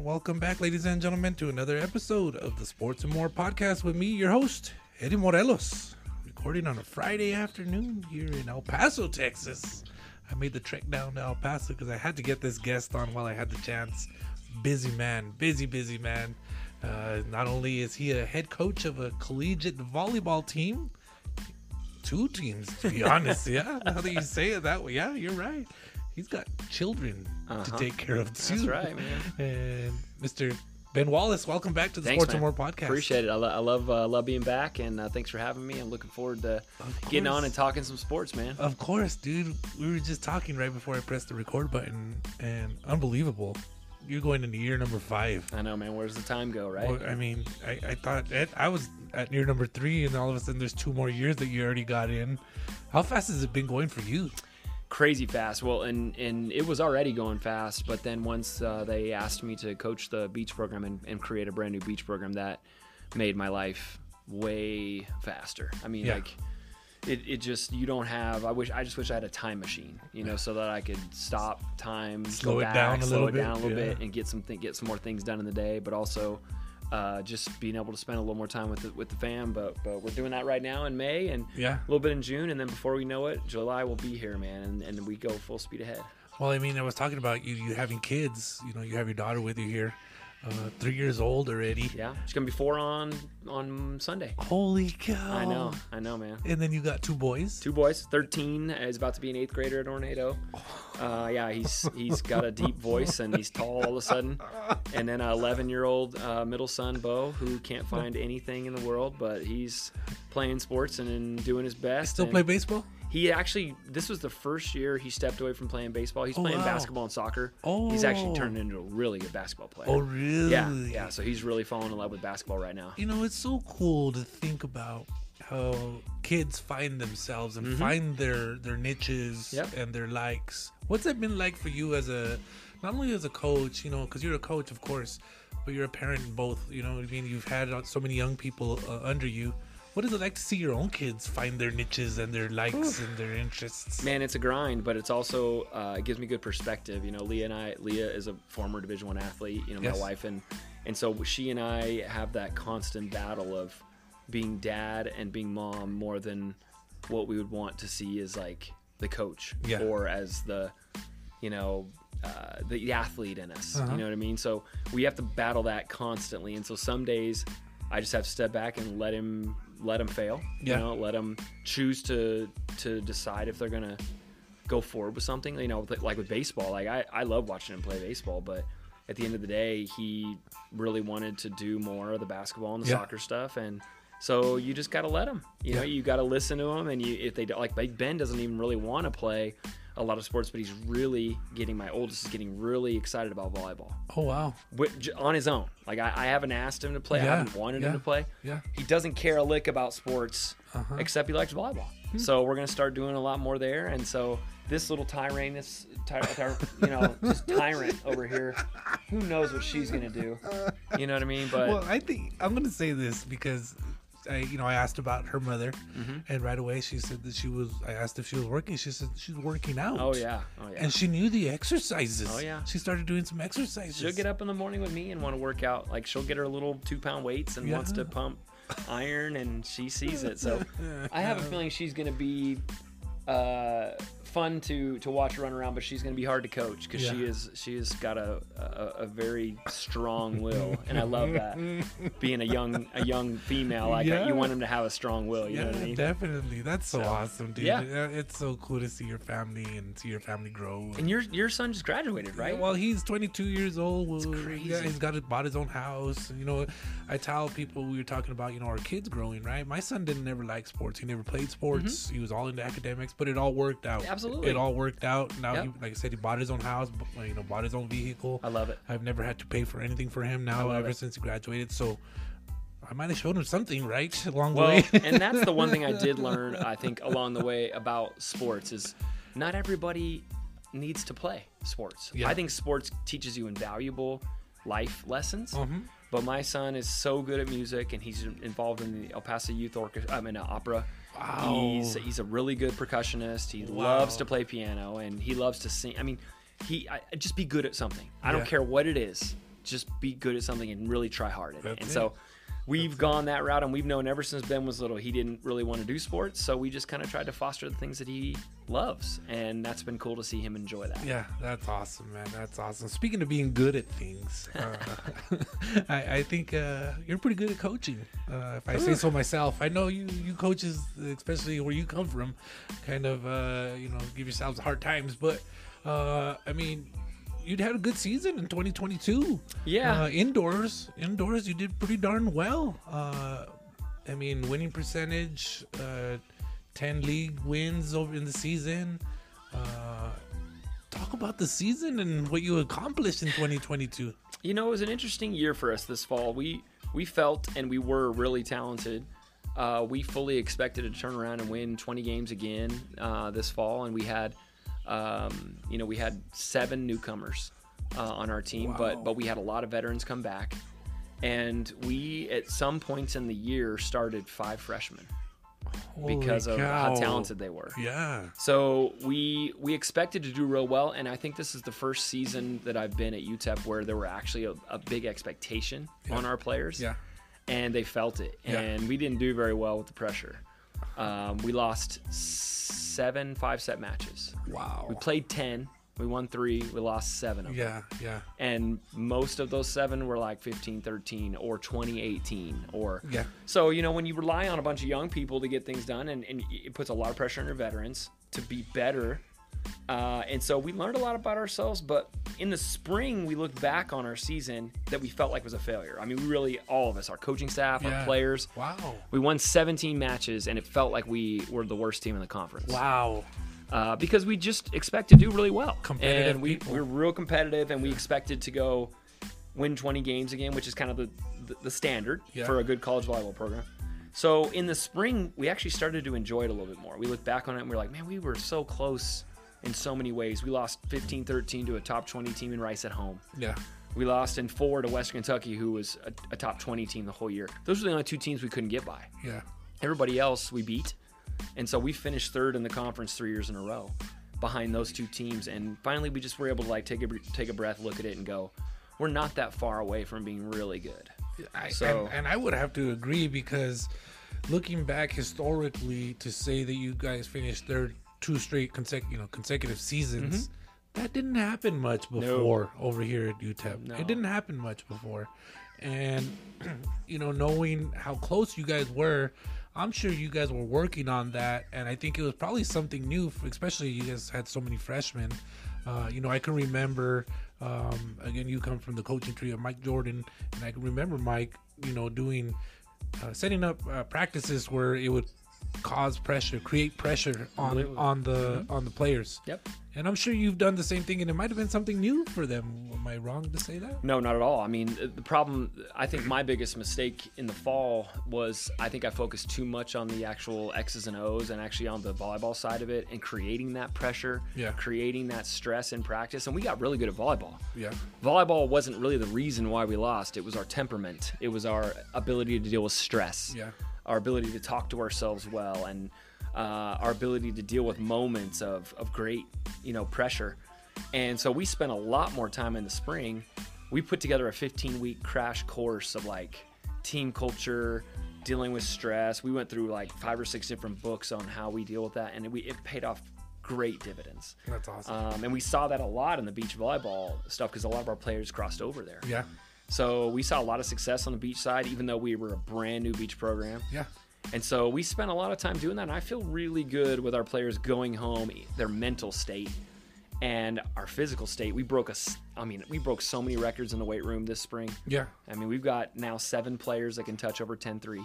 welcome back, ladies and gentlemen, to another episode of the Sports and More podcast with me, your host, Eddie Morelos, recording on a Friday afternoon here in El Paso, Texas. I made the trek down to El Paso because I had to get this guest on while I had the chance. Busy man, busy, busy man. Uh, not only is he a head coach of a collegiate volleyball team, two teams, to be honest. Yeah, now that you say it that way, yeah, you're right. He's got children to Uh-huh. take care of too. That's right, man. And Mr. Ben Wallis, welcome back to the Thanks, Sports and. More podcast. Appreciate it. I, lo- I love uh, love being back, and uh, thanks for having me. I'm looking forward to getting on and talking some sports, man. Of course, dude. We were just talking right before I pressed the record button, and unbelievable. You're going into year number five. I know, man. Where's the time go, right? Well, I mean, I, I thought that I was at year number three, and all of a sudden there's two more years that you already got in. How fast has it been going for you? Crazy fast. Well, and and it was already going fast, but then once uh, they asked me to coach the beach program and, and create a brand new beach program, that made my life way faster. I mean, Yeah. like. It, it just you don't have I wish I just wish I had a time machine you know so that I could stop time Slow go it back, down a slow little it bit, down a little yeah. bit and get some th- get some more things done in the day but also uh, just being able to spend a little more time with the, with the fam but but we're doing that right now in May and Yeah. a little bit in June and then before we know it July will be here man and, and we go full speed ahead Well, I mean, I was talking about you, you having kids. You know, you have your daughter with you here, uh, three years old already. yeah she's gonna be four on on Sunday Holy cow! I know I know man And then you got two boys. Two boys. Thirteen is about to be an eighth grader at Ornado. Uh, yeah, he's he's got a deep voice and he's tall all of a sudden. And then a eleven-year-old uh, middle son, Bo, who can't find anything in the world, but he's playing sports and, doing his best. Still play baseball? He actually, this was the first year he stepped away from playing baseball. He's Oh, playing wow. basketball and soccer. Oh, He's actually Oh. turned into a really good basketball player. Oh, really? Yeah, yeah. So he's really falling in love with basketball right now. You know, it's so cool to think about how kids find themselves and find their their niches Mm-hmm. Yep. and their likes. What's it been like for you as a not only as a coach, you know, because you're a coach, of course, but you're a parent in both. You know, what I mean, you've had so many young people uh, under you. What is it like to see your own kids find their niches and their likes and their interests? Man, it's a grind, but it's also uh, it gives me good perspective. You know, Leah and I, Leah is a former Division One athlete. You know, Yes. my wife, and and so she and I have that constant battle of being dad and being mom more than what we would want to see as like the coach Yeah. or as the you know uh, the, the athlete in us. Uh-huh. You know what I mean? So we have to battle that constantly, and so some days I just have to step back and let him let him fail. Yeah. You know, let them choose to to decide if they're gonna go forward with something. You know, like with baseball, like I, I love watching him play baseball, but at the end of the day, he really wanted to do more of the basketball and the Yeah. soccer stuff, and so you just got to let him. You know, Yeah. you got to listen to him, and you if they don't- like Big Ben doesn't even really want to play a lot of sports, but he's really getting my oldest is getting really excited about volleyball Oh wow, on his own. Like I, I haven't asked him to play. Yeah, I haven't wanted yeah, him to play. yeah. He doesn't care a lick about sports Uh-huh. except he likes volleyball. So we're gonna start doing a lot more there. And so this little tyrant, this ty- ty- you know, this tyrant over here, who knows what she's gonna do? You know what I mean? But Well, I think I'm going to say this because I, you know, I asked about her mother, Mm-hmm. and right away she said that she was. I asked if she was working. She said she's working out. oh yeah, oh yeah. And she knew the exercises. Oh, yeah. She started doing some exercises. She'll get up in the morning with me and want to work out. Like she'll get her little two pound weights and wants to pump iron, and she sees it. So I have a feeling she's gonna be uh, fun to to watch her run around, but she's gonna be hard to coach because she is she has got a, a a very strong will, and I love that. Being a young a young female, like Yeah. you want them to have a strong will. You Yeah, know what I mean? definitely. That's so, So, awesome, dude. yeah. It's so cool to see your family and see your family grow. And your your son just graduated, right? Yeah, well, he's 22 years old. Well, crazy. Yeah, he's got bought his own house. You know, I tell people we were talking about, you know, our kids growing, right? My son didn't ever like sports. He never played sports. He was all into academics, but it all worked out. Mm-hmm. Absolutely. it all worked out. Now, Yep. he, like I said, he bought his own house. You know, bought his own vehicle. I love it. I've never had to pay for anything for him now ever it. since he graduated. So. I might have showed him something, right, along the Well, way. and that's the one thing I did learn, I think, along the way about sports is not everybody needs to play sports. Yeah. I think sports teaches you invaluable life lessons. Mhm. But my son is so good at music, and he's involved in the El Paso Youth Orchestra. I mean, uh, opera. Wow. He's he's a really good percussionist. He Wow. loves to play piano, and he loves to sing. I mean, he I, just be good at something. I don't care what it is. just be good at something and really try hard at it. And it. so we've gone that route and we've known ever since Ben was little he didn't really want to do sports, so we just kind of tried to foster the things that he loves, and that's been cool to see him enjoy that. Yeah, that's awesome, man. That's awesome. Speaking of being good at things, uh, I, I think uh, you're pretty good at coaching. Uh, if I say so myself, I know you you coaches, especially where you come from, kind of uh, you know give yourselves hard times. But uh, I mean, you'd had a good season in 2022. Yeah. uh, indoors, indoors, you did pretty darn well. Uh, I mean, winning percentage, uh, 10 league wins over in the season. Uh, talk about the season and what you accomplished in 2022. You know, it was an interesting year for us this fall. We we felt and we were really talented. Uh, we fully expected to turn around and win 20 games again uh, this fall, and we had, um, you know, we had seven newcomers uh, on our team, Wow. but but we had a lot of veterans come back, and we at some points in the year started five freshmen because Holy of how talented they were. Yeah. So we we expected to do real well, and I think this is the first season that I've been at UTEP where there were actually a, a big expectation Yeah. on our players, Yeah. and they felt it, Yeah. and we didn't do very well with the pressure. Um, we lost seven five set matches. Wow. We played ten. We won three. We lost seven of them. Yeah. Yeah. And most of those seven were like 15 13 or 2018 or Yeah. so, you know, when you rely on a bunch of young people to get things done, and, and it puts a lot of pressure on your veterans to be better. Uh, and so we learned a lot about ourselves, but in the spring, we looked back on our season that we felt like was a failure. I mean, we really, all of us, our coaching staff, Yeah. our players, Wow. we won 17 matches, and it felt like we were the worst team in the conference Wow. uh, because we just expect to do really well. Competitive and we, people. we're real competitive, and we expected to go win 20 games again, which is kind of the, the, the standard Yeah. for a good college volleyball program. So in the spring, we actually started to enjoy it a little bit more. We look back on it and we're like, man, we were so close in so many ways. We lost 15 13 to a top 20 team in Rice at home. Yeah. We lost in four to Western Kentucky, who was a, a top 20 team the whole year. Those were the only two teams we couldn't get by Yeah. everybody else we beat and so we finished third in the conference three years in a row behind those two teams and finally we just were able to like take a take a breath look at it and go we're not that far away from being really good I, So- and, and I would have to agree because looking back historically to say that you guys finished third two straight consec- you know consecutive seasons Mm-hmm. that didn't happen much before over here at UTEP. No. It didn't happen much before. And you know knowing how close you guys were I'm sure you guys were working on that, and I think it was probably something new, especially you guys had so many freshmen. Uh, you know, I can remember, um, again, you come from the coaching tree of Mike Jordan, and I can remember Mike, you know, doing, uh, setting up uh, practices where it would cause pressure, create pressure on Absolutely. on the on the players. Yep. And I'm sure you've done the same thing, and it might have been something new for them. Am I wrong to say that? No, not at all. I mean, uh, the problem, I think my biggest mistake in the fall was I think I focused too much on the actual X's and O's and actually on the volleyball side of it and creating that pressure, Yeah. creating that stress in practice. And we got really good at volleyball. Yeah. Volleyball wasn't really the reason why we lost. It was our temperament, it was our ability to deal with stress, Yeah. Our ability to talk to ourselves well, and uh, our ability to deal with moments of, of great, you know, pressure. And so we spent a lot more time in the spring. We put together a 15 week crash course of like team culture, dealing with stress. We went through like five or six different books on how we deal with that, and we, it paid off great dividends. That's awesome. Um, and we saw that a lot in the beach volleyball stuff because a lot of our players crossed over there. yeah. So we saw a lot of success on the beach side, even though we were a brand new beach program. Yeah. And so we spent a lot of time doing that. And I feel really good with our players going home, their mental state and our physical state. We broke a, I mean, we broke so many records in the weight room this spring. Yeah. I mean, we've got now seven players that can touch over 10 3.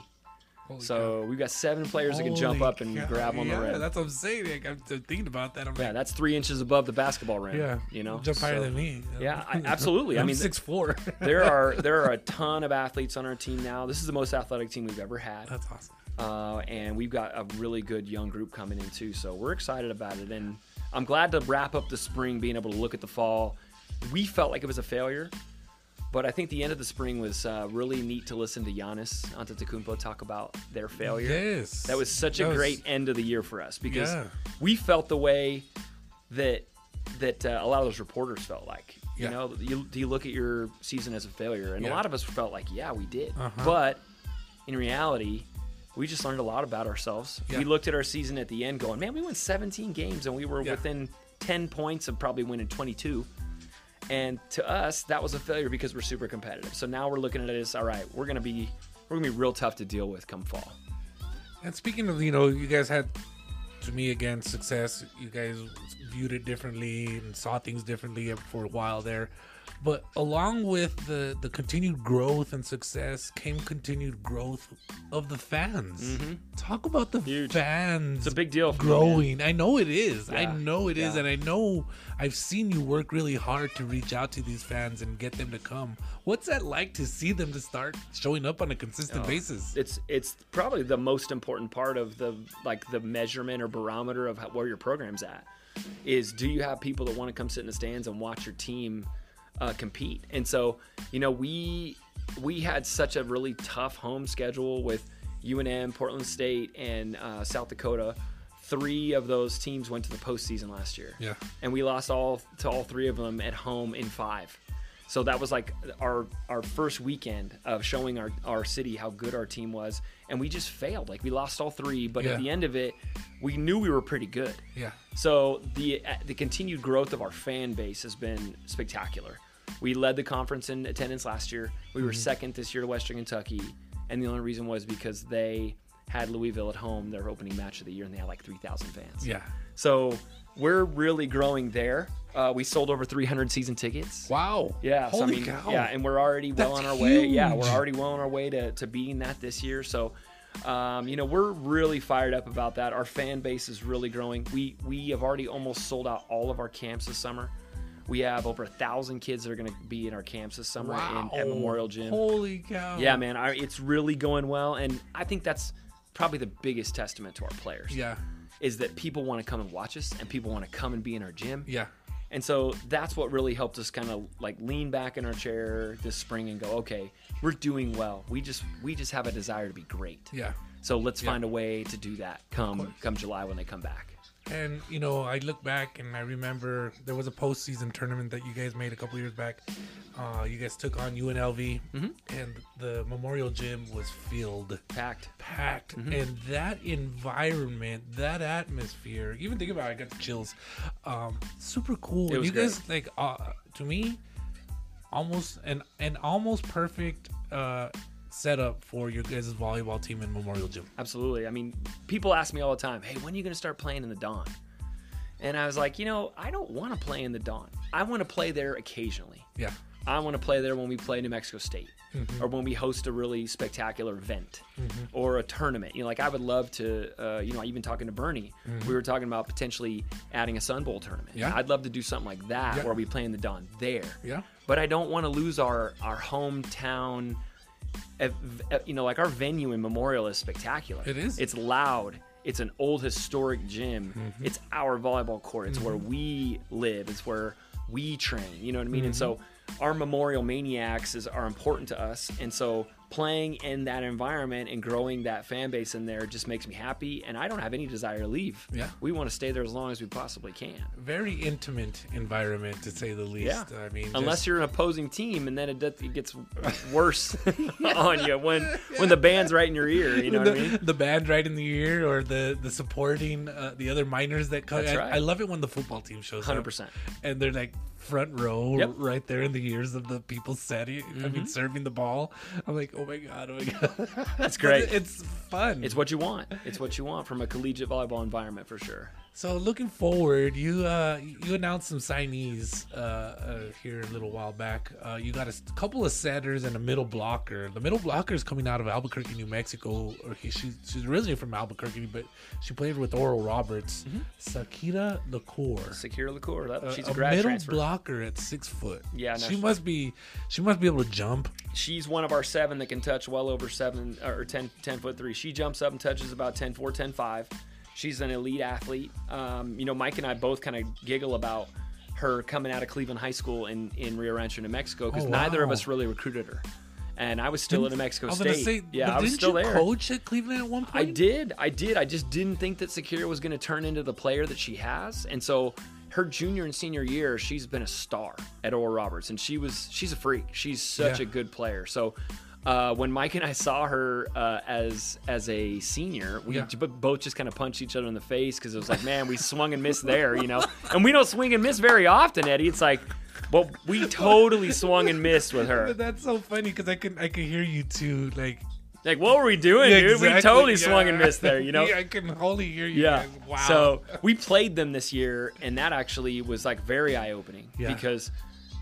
Holy So we've got seven players that can jump up and cow. grab on yeah, the rim. that's what I'm saying. I'm thinking about that. I'm Yeah, like, that's three inches above the basketball rim. yeah, you know, jump higher So- than me. Yeah, I, absolutely. I mean, six four. there are there are a ton of athletes on our team now. This is the most athletic team we've ever had, That's awesome. uh, and we've got a really good young group coming in too. So we're excited about it, and I'm glad to wrap up the spring, being able to look at the fall. We felt like it was a failure, but I think the end of the spring was uh, really neat to listen to Giannis Antetokounmpo talk about their failure. Yes, That was such a was- great end of the year for us because Yeah. we felt the way that that uh, a lot of those reporters felt like. You Yeah. know, you, do you look at your season as a failure? And Yeah. a lot of us felt like, yeah, we did. Uh-huh. But in reality, we just learned a lot about ourselves. Yeah. We looked at our season at the end going, man, we won 17 games and we were within 10 points of probably winning 22. And to us, that was a failure because we're super competitive. So now we're looking at it as, all right, we're to be we're to be real tough to deal with come fall. And speaking of, you know, you guys had, to me again, success. You guys viewed it differently and saw things differently for a while there. But along with the the continued growth and success came continued growth of the fans. Talk about the Mm-hmm. Huge. fans. It's a big deal for me, man. growing. I know it is. I know it is, yeah. and I know I've seen you work really hard to reach out to these fans and get them to come. What's that like to see them to start showing up on a consistent Oh, basis? It's it's probably the most important part of the like the measurement or barometer of how, where your program's at. Is do you have people that want to come sit in the stands and watch your team uh, compete? And so you know we we had such a really tough home schedule with UNM, Portland State, and uh, South Dakota. Three of those teams went to the postseason last year Yeah. and we lost all to all three of them at home in five. So that was like our our first weekend of showing our, our city how good our team was, and we just failed. Like we lost all three, but Yeah. at the end of it, we knew we were pretty good. Yeah. So the the continued growth of our fan base has been spectacular. We led the conference in attendance last year. We Mm-hmm. were second this year to Western Kentucky, and the only reason was because they had Louisville at home, their opening match of the year, and they had like three thousand fans. Yeah. So we're really growing there. Uh, we sold over 300 season tickets. Wow. Yeah, so I Holy mean, cow. yeah, and we're already well That's on our way. Yeah, we're already well on our way to, to beating that this year. So, um, you know, we're really fired up about that. Our fan base is really growing. We we have already almost sold out all of our camps this summer. We have over a thousand kids that are going to be in our camps this summer wow. in, at Memorial Gym. Holy cow. Yeah, man, I, it's really going well, and I think that's probably the biggest testament to our players Yeah. is that people want to come and watch us and people want to come and be in our gym. Yeah. And so that's what really helped us kind of like lean back in our chair this spring and go, okay, we're doing well. We just we just have a desire to be great. Yeah. So let's Yeah. find a way to do that come come July when they come back. And you know, I look back and I remember there was a postseason tournament that you guys made a couple years back. Uh, you guys took on UNLV, Mm-hmm. and the Memorial Gym was filled, Packed. packed, Mm-hmm. and that environment, that atmosphere. Even think about it, I got chills. Um, super cool. It And was you guys like uh, to me, almost an an almost perfect uh, setup for your guys' volleyball team in Memorial Gym. Absolutely. I mean, people ask me all the time, "Hey, when are you going to start playing in the Don?" And I was like, you know, I don't want to play in the Don. I want to play there occasionally. Yeah. I want to play there when we play New Mexico State Mm-hmm. or when we host a really spectacular event or a tournament. You know, like I would love to, uh, you know, even talking to Bernie, we were talking about potentially adding a Sun Bowl tournament. Mm-hmm. Yeah. I'd love to do something like that Yeah. where we play in the Don there. Yeah. But I don't want to lose our, our hometown, you know, like our venue in Memorial is spectacular. It is. It's loud. It's an old historic gym. Mm-hmm. It's our volleyball court. It's where we live. It's where we train. You know what I mean? And so Mm-hmm. our memorial maniacs is are important to us. And so playing in that environment and growing that fan base in there just makes me happy. And I don't have any desire to leave. Yeah. We want to stay there as long as we possibly can. very intimate environment to say the least. Yeah. I mean, Unless just- you're an opposing team, and then it, does- it gets worse on you when when the band's right in your ear. You know the, what I mean? the band right in the ear or the the supporting uh, the other Miners that come. That's I, right. I love it when the football team shows up 100%. and they're like front row Yep. Mm-hmm. right there in the ears of the people setting. I mean, serving the ball. I'm like, oh Oh my god, oh my god, That's great. it's fun. It's what you want. It's what you want from a collegiate volleyball environment for sure. So looking forward, you uh, you announced some signees uh, uh, here a little while back. Uh, you got a couple of setters and a middle blocker. The middle blocker is coming out of Albuquerque, New Mexico. Or he, she, she's originally from Albuquerque, but she played with Oral Roberts. Sakira Lacour. Secure Licour. That, A- she's a, a middle transfer. blocker at six foot. Yeah, no, she she- must be. She must be able to jump. She's one of our seven that can touch well over seven or 10, 10 foot three. She jumps up and touches about 10 4, 10 5. She's an elite athlete. Um, you know, Mike and I both kind of giggle about her coming out of Cleveland High School in, in Rio Rancho, New Mexico, because Oh, neither of us really recruited her. And I was still at New Mexico I was State. say, yeah, I was didn't still you there. Coach at Cleveland at one point. I did. I did. I just didn't think that Sakira was going to turn into the player that she has. And so her junior and senior year, she's been a star at Oral Roberts, and she was she's a freak. She's such Yeah. a good player. So. Uh, when Mike and I saw her uh, as as a senior, we Yeah. both just kind of punched each other in the face because it was like, man, we swung and missed there, you know. And we don't swing and miss very often, Eddie. It's like, well, we totally swung and missed with her. But that's so funny because I can I can hear you too. Like Like, what were we doing, Yeah, dude? We totally yeah. swung and missed there, you know. Yeah, I can wholly hear you. Yeah. guys. Wow. So we played them this year, and that actually was like very eye opening Yeah. because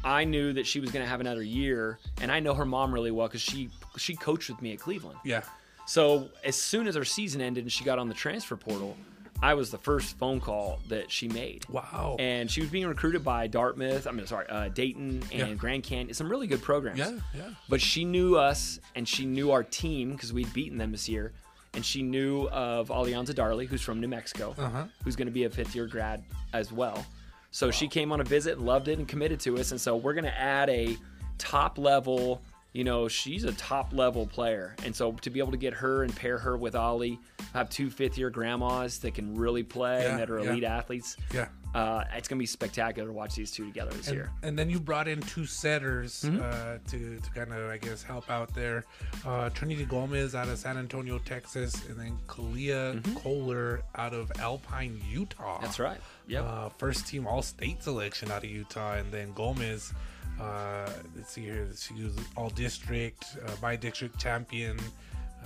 I knew that she was going to have another year, and I know her mom really well because she she coached with me at Cleveland. yeah. So as soon as her season ended and she got on the transfer portal, I was the first phone call that she made. Wow. And she was being recruited by Dartmouth. I mean, sorry, uh, Dayton and Yeah. Grand Canyon. Some really good programs. yeah. Yeah. But she knew us and she knew our team because we'd beaten them this year. And she knew of Alianza Darley, who's from New Mexico, Uh-huh. who's going to be a fifth year grad as well. So she came on a visit, loved it, and committed to us. And so we're going to add a top level, you know, she's a top level player. And so to be able to get her and pair her with Ollie, have two fifth year grandmas that can really play Yeah, and that are yeah. elite athletes, Yeah. Uh, it's going to be spectacular to watch these two together this And, year. and then you brought in two setters Mm-hmm. uh, to, to kind of, I guess, help out there. Uh, Trinity Gomez out of San Antonio, Texas, and then Kalia Kohler out of Alpine, Utah. Mm-hmm. That's right. Yep. Uh, first team All State selection out of Utah, and then Gomez. Uh, let's see here. She was All District, uh, by district champion.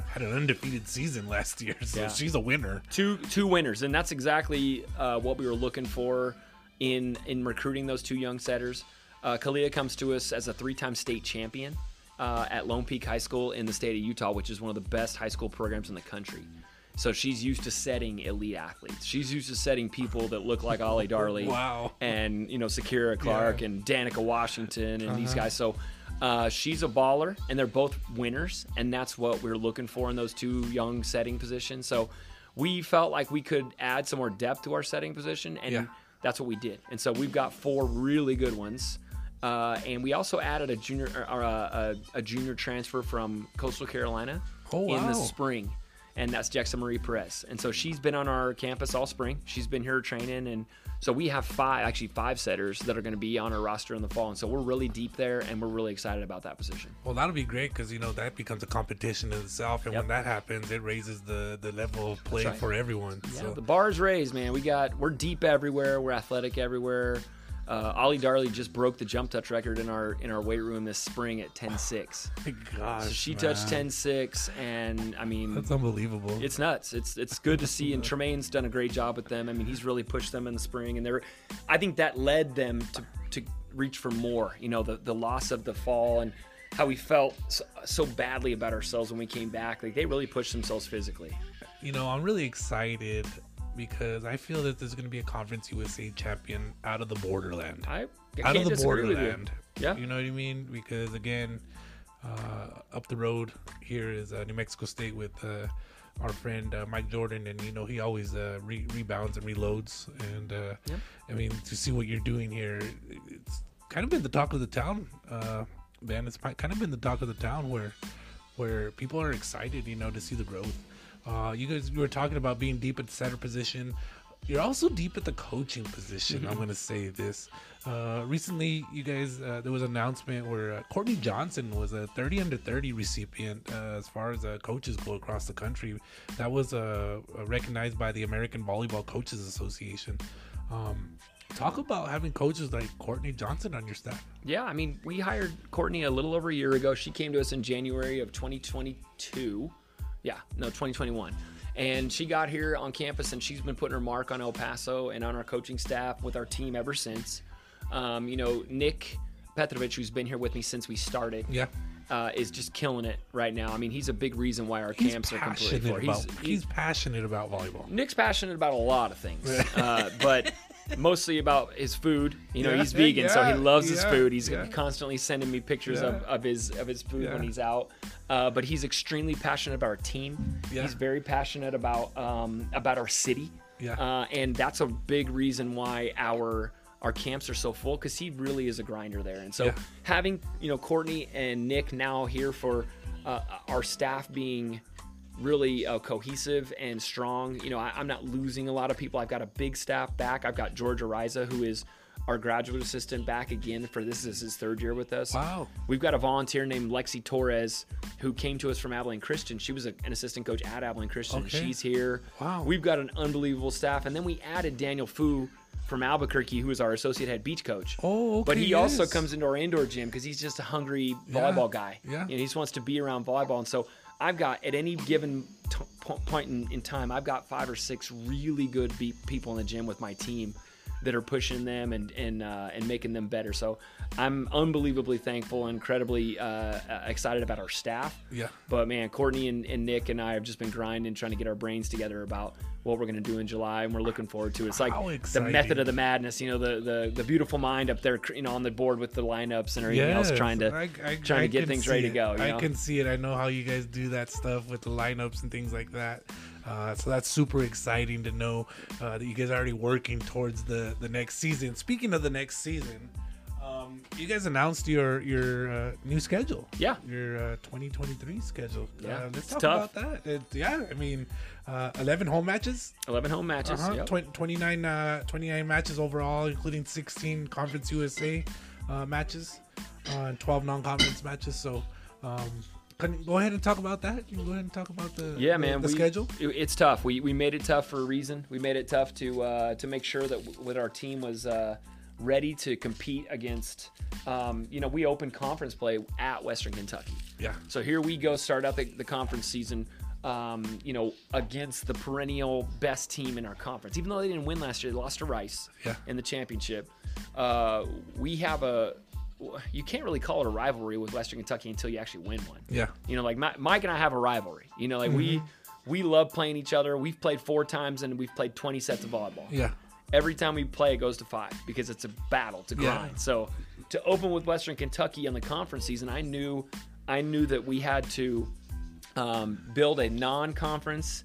Had an undefeated season last year, so Yeah. she's a winner. two two winners, and that's exactly uh, what we were looking for in in recruiting those two young setters. Uh, Kalia comes to us as a three-time state champion uh, at Lone Peak High School in the state of Utah, which is one of the best high school programs in the country. So she's used to setting elite athletes. She's used to setting people that look like Ollie Darley Wow. and you know Sakira Clark Yeah. and Danica Washington and these Uh-huh. guys. So uh, she's a baller, and they're both winners, and that's what we're looking for in those two young setting positions. So we felt like we could add some more depth to our setting position, and Yeah. that's what we did. And so we've got four really good ones. Uh, and we also added a junior or a, a, a junior transfer from Coastal Carolina Oh, in the spring, and that's Jexa Marie Perez. And so she's been on our campus all spring. She's been here training, and so we have five, actually five setters that are going to be on our roster in the fall. And so we're really deep there, and we're really excited about that position. Well, that'll be great because you know that becomes a competition in itself, and Yep. when that happens, it raises the the level of play right. for everyone. Yeah, so the bar's raised, man. We got we're deep everywhere. We're athletic everywhere. Uh, Ollie Darley just broke the jump touch record in our in our weight room this spring at 10.6. my gosh, So she man. touched 10.6, and I mean, That's unbelievable. it's nuts. It's it's good to see, and Tremaine's done a great job with them. I mean, he's really pushed them in the spring, and they're. I think that led them to to reach for more. You know, the the loss of the fall and how we felt so, so badly about ourselves when we came back. Like they really pushed themselves physically. you know, I'm really excited because I feel that there's going to be a Conference USA champion out of the borderland. I, I out of the with you. borderland. Yeah. You know what I mean? Because again, uh, up the road here is uh, New Mexico State with uh, our friend uh, Mike Jordan, and you know he always uh, re- rebounds and reloads. And uh. I mean, to see what you're doing here, it's kind of been the talk of the town, uh, man. It's kind of been the talk of the town where where people are excited, you know, to see the growth. Uh, you guys, you were talking about being deep at the center position. You're also deep at the coaching position. I'm going to say this. Uh, recently, you guys, uh, there was an announcement where uh, Courtney Johnson was a 30 under 30 recipient uh, as far as uh, coaches go across the country. That was recognized by the American Volleyball Coaches Association. Um, talk about having coaches like Courtney Johnson on your staff. Yeah, I mean, we hired Courtney a little over a year ago. She came to us in January of 2022. Yeah, no, 2021. And she got here on campus and she's been putting her mark on El Paso and on our coaching staff with our team ever since. Um, you know, Nick Petrovich, who's been here with me since we started, Yeah. uh, is just killing it right now. I mean, he's a big reason why our He's camps are completely full. about, He's, he's passionate about volleyball. Nick's passionate about a lot of things, uh, but mostly about his food. You know, Yeah, he's vegan, so he yeah, loves his food. He's yeah. constantly sending me pictures of, Yeah. of his of his food when he's out. Uh, but he's extremely passionate about our team. Yeah. He's very passionate about um, about our city. Yeah. Uh, and that's a big reason why our our camps are so full because he really is a grinder there. And so Yeah. having you know Courtney and Nick now here for uh, our staff being really uh, cohesive and strong. You know, I, I'm not losing a lot of people. I've got a big staff back. I've got George Ariza, who is our graduate assistant back again for this is his third year with us. Wow. We've got a volunteer named Lexi Torres who came to us from Abilene Christian. She was a, an assistant coach at Abilene Christian. Okay. She's here. Wow. We've got an unbelievable staff. And then we added Daniel Fu from Albuquerque, who is our associate head beach coach. Oh, But okay, he also comes into our indoor gym because he's just a hungry Yeah, volleyball guy. yeah. You know, he just wants to be around volleyball. And so I've got, at any given t- point in, in time, I've got five or six really good be- people in the gym with my team that are pushing them and and uh, and making them better. So I'm unbelievably thankful, incredibly uh, excited about our staff. Yeah. But man, Courtney and, and Nick and I have just been grinding, trying to get our brains together about what we're going to do in July, and we're looking forward to it. It's like the method of the madness, you know, the, the the beautiful mind up there, you know, on the board with the lineups and everything else, trying to I- I- trying I to get things ready see to go. You I know? can see it. I know how you guys do that stuff with the lineups and things like that. Uh, so that's super exciting to know uh, that you guys are already working towards the the next season. Speaking of the next season, um, you guys announced your your uh, new schedule. Yeah. your uh, 2023 schedule. Yeah, uh, let's talk tough. about that. It, yeah, I mean, uh, 11 home matches. 11 home matches. Uh-huh. yep. Twen- 29, uh, 29 matches overall, including 16 Conference USA uh, matches and 12 non-conference matches. So, um, can you go ahead and talk about that? You can go ahead and talk about the Yeah, the, man. the we, schedule. It's tough. We, we made it tough for a reason. We made it tough to uh, to make sure that w- our team was uh, ready to compete against. Um, you know, we opened conference play at Western Kentucky. Yeah, So here we go, start out the, the conference season. Um, you know, against the perennial best team in our conference. Even though they didn't win last year, they lost to Rice Yeah. in the championship. Uh, we have a. You can't really call it a rivalry with Western Kentucky until you actually win one. yeah, You know, like Mi- Mike and I have a rivalry. You know, like we we love playing each other. We've played four times and we've played 20 sets of volleyball. yeah. Every time we play, it goes to five because it's a battle to Yeah. grind. So to open with Western Kentucky in the conference season, I knew I knew that we had to um, build a non-conference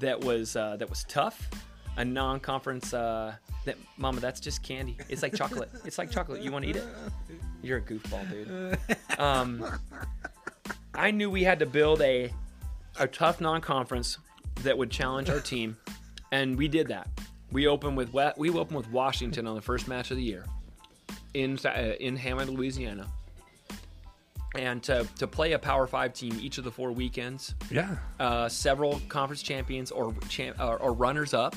that was uh, that was tough, a non-conference uh, that Mama, that's just candy. It's like chocolate. It's like chocolate. You want to eat it? You're a goofball, dude. Um, I knew we had to build a a tough non-conference that would challenge our team, and we did that. We opened with we- we opened with Washington on the first match of the year in uh, in Hammond, Louisiana, and to to play a Power Five team each of the four weekends, Yeah, uh, several conference champions or champ, or, or runners up.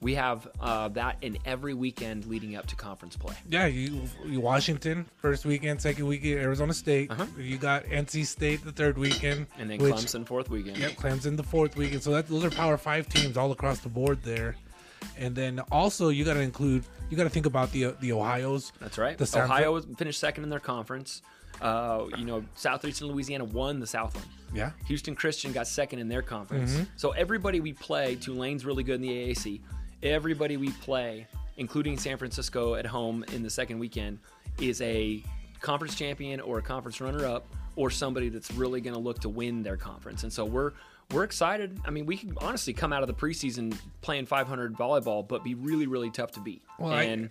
We have uh, that in every weekend leading up to conference play. yeah. You, you Washington first weekend, second weekend Arizona State. Uh-huh. You got NC State the third weekend, And then which- Clemson fourth weekend. Yep, Clemson the fourth weekend. So that those are Power Five teams all across the board there. And then also you got to include you got to think about the the Ohio's. That's right. The San Ohio finished second in their conference. Uh, you know, Southeastern Louisiana won the Southland. Yeah, Houston Christian got second in their conference. Mm-hmm. So everybody we play, Tulane's really good in the AAC. Everybody we play, including San Francisco at home in the second weekend, is a conference champion or a conference runner-up or somebody that's really going to look to win their conference. And so we're we're excited. I mean, we could honestly come out of the preseason playing 500 volleyball, but be really really tough to beat. Well, and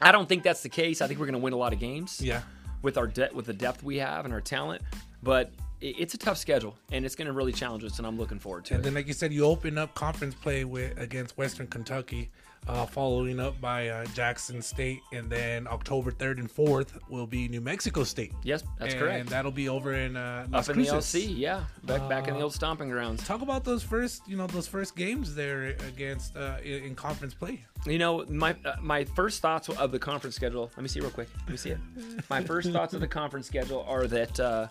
I don't think that's the case. I think we're going to win a lot of games yeah. with our de- with the depth we have and our talent. But i- it's a tough schedule, and it's going to really challenge us, and I'm looking forward to And it. And then, like you said, you open up conference play with against Western Kentucky, uh, following up by uh, Jackson State, and then October third and fourth will be New Mexico State. Yes, that's and correct. And that'll be over in uh, Las Up in the LC, yeah, back back in Uh, the old stomping grounds. Talk about those first, you know, those first games there against uh, in, in conference play. You know, my uh, my first thoughts of the conference schedule. Let me see real quick. Let me see it. My first thoughts of the conference schedule are that uh,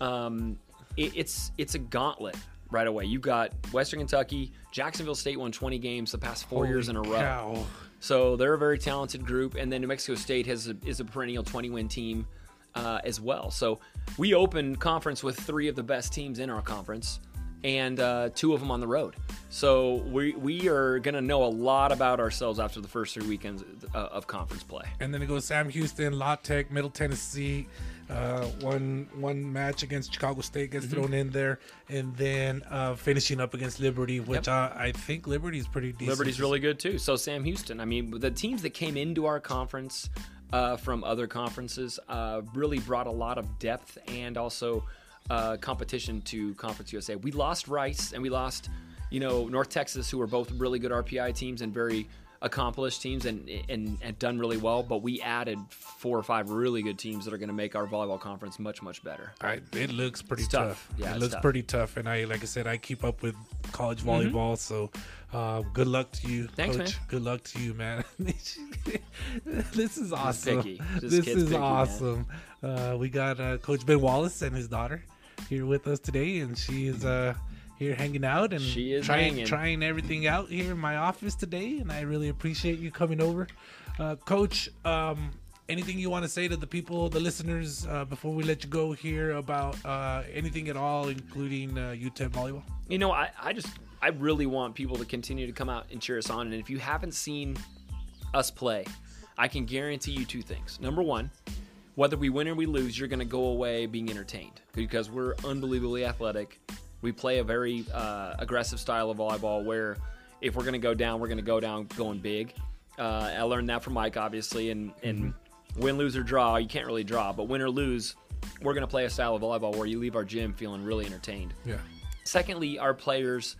um, it, it's it's a gauntlet right away. You got Western Kentucky, Jacksonville State won 20 games the past four years in a row. cow. So they're a very talented group, and then New Mexico State has a, is a perennial 20 win team uh, as well. So we open conference with three of the best teams in our conference, and uh, two of them on the road. So we we are going to know a lot about ourselves after the first three weekends uh, of conference play. And then it goes Sam Houston, La Tech, Middle Tennessee. Uh, one one match against Chicago State Mm-hmm. gets thrown in there, and then uh, finishing up against Liberty, which uh, I think Liberty is pretty decent. Liberty's really good too. So Sam Houston. I mean, the teams that came into our conference uh, from other conferences uh, really brought a lot of depth and also uh, competition to Conference USA. We lost Rice and we lost, you know, North Texas, who were both really good RPI teams and very accomplished teams and and, and done really well. But we added four or five really good teams that are going to make our volleyball conference much much better. I, it looks pretty tough. tough. Yeah, it looks tough. pretty tough. And I, like I said, I keep up with college Mm-hmm. volleyball. So, uh, good luck to you, Thanks, coach. man. Good luck to you, man. this is awesome. This This is picky, awesome. Uh, we got uh, Coach Ben Wallis and his daughter here with us today, and she is uh, here hanging out and She is trying hanging. trying everything out here in my office today. And I really appreciate you coming over, uh, Coach. Um, anything you want to say to the people, the listeners, uh, before we let you go here about uh, anything at all, including uh, UTEP volleyball? You know, I, I just I really want people to continue to come out and cheer us on. And if you haven't seen us play, I can guarantee you two things. Number one, whether we win or we lose, you're going to go away being entertained because we're unbelievably athletic. We play a very uh, aggressive style of volleyball where if we're going to go down, we're going to go down going big. Uh, I learned that from Mike, obviously, and and win, lose or draw, you can't really draw, but win or lose, we're going to play a style of volleyball where you leave our gym feeling really entertained. Yeah. Secondly, our players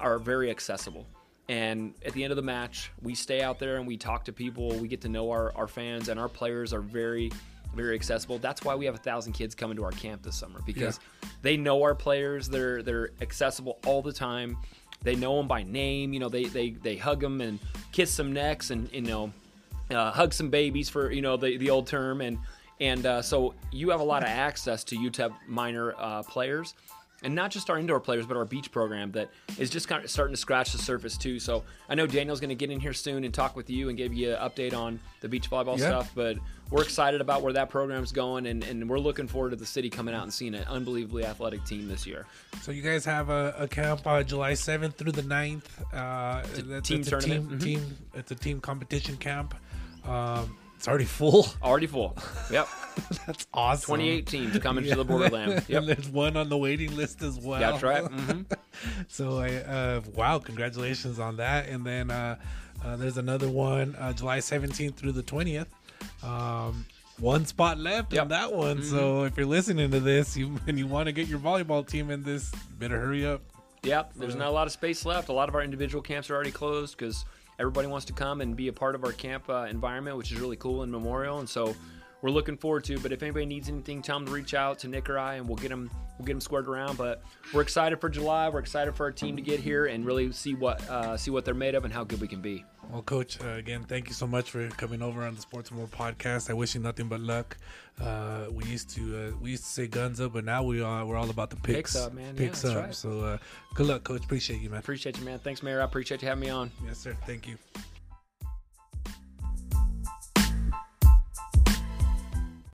are very accessible. And at the end of the match, we stay out there and we talk to people. We get to know our, our fans, and our players are very, very accessible. That's why we have a thousand kids coming to our camp this summer because they know our players. They're they're accessible all the time. They know them by name. You know, they they they hug them and kiss some necks and you know uh, hug some babies for you know the the old term and and uh, so you have a lot of access to UTEP Miner uh, players and not just our indoor players but our beach program that is just kind of starting to scratch the surface too so i know daniel's going to get in here soon and talk with you and give you an update on the beach volleyball Yeah. stuff but we're excited about where that program's going and, and we're looking forward to the city coming out and seeing an unbelievably athletic team this year So you guys have a, a camp uh, July 7th through the 9th. Uh, that's, team it's a tournament. Team, Mhm. team, it's a team competition camp. Um, it's already full. already full yep That's awesome. 28 teams coming Yeah. to the borderland and yep there's one on the waiting list as well. that's right hmm So, I, uh, wow, congratulations on that. And then uh, uh, there's another one, uh, July 17th through the 20th. Um, one spot left Yep. on that one. So if you're listening to this you, and you want to get your volleyball team in this, better hurry up. Yep, there's not a lot of space left. A lot of our individual camps are already closed because everybody wants to come and be a part of our camp uh, environment, which is really cool in Memorial. And so we're looking forward to. But if anybody needs anything, tell them to reach out to Nick or I, and we'll get them we'll get them squared around. But we're excited for July. We're excited for our team to get here and really see what uh, see what they're made of and how good we can be. Well, Coach, uh, again, thank you so much for coming over on the Sports More podcast. I wish you nothing but luck. Uh, we used to uh, we used to say guns up, but now we are we're all about the picks. Picks up, man. Yeah, Picks that's up. right. So uh, good luck, Coach. Appreciate you, man. Appreciate you, man. Thanks, Mayor. I appreciate you having me on. Yes, sir. Thank you.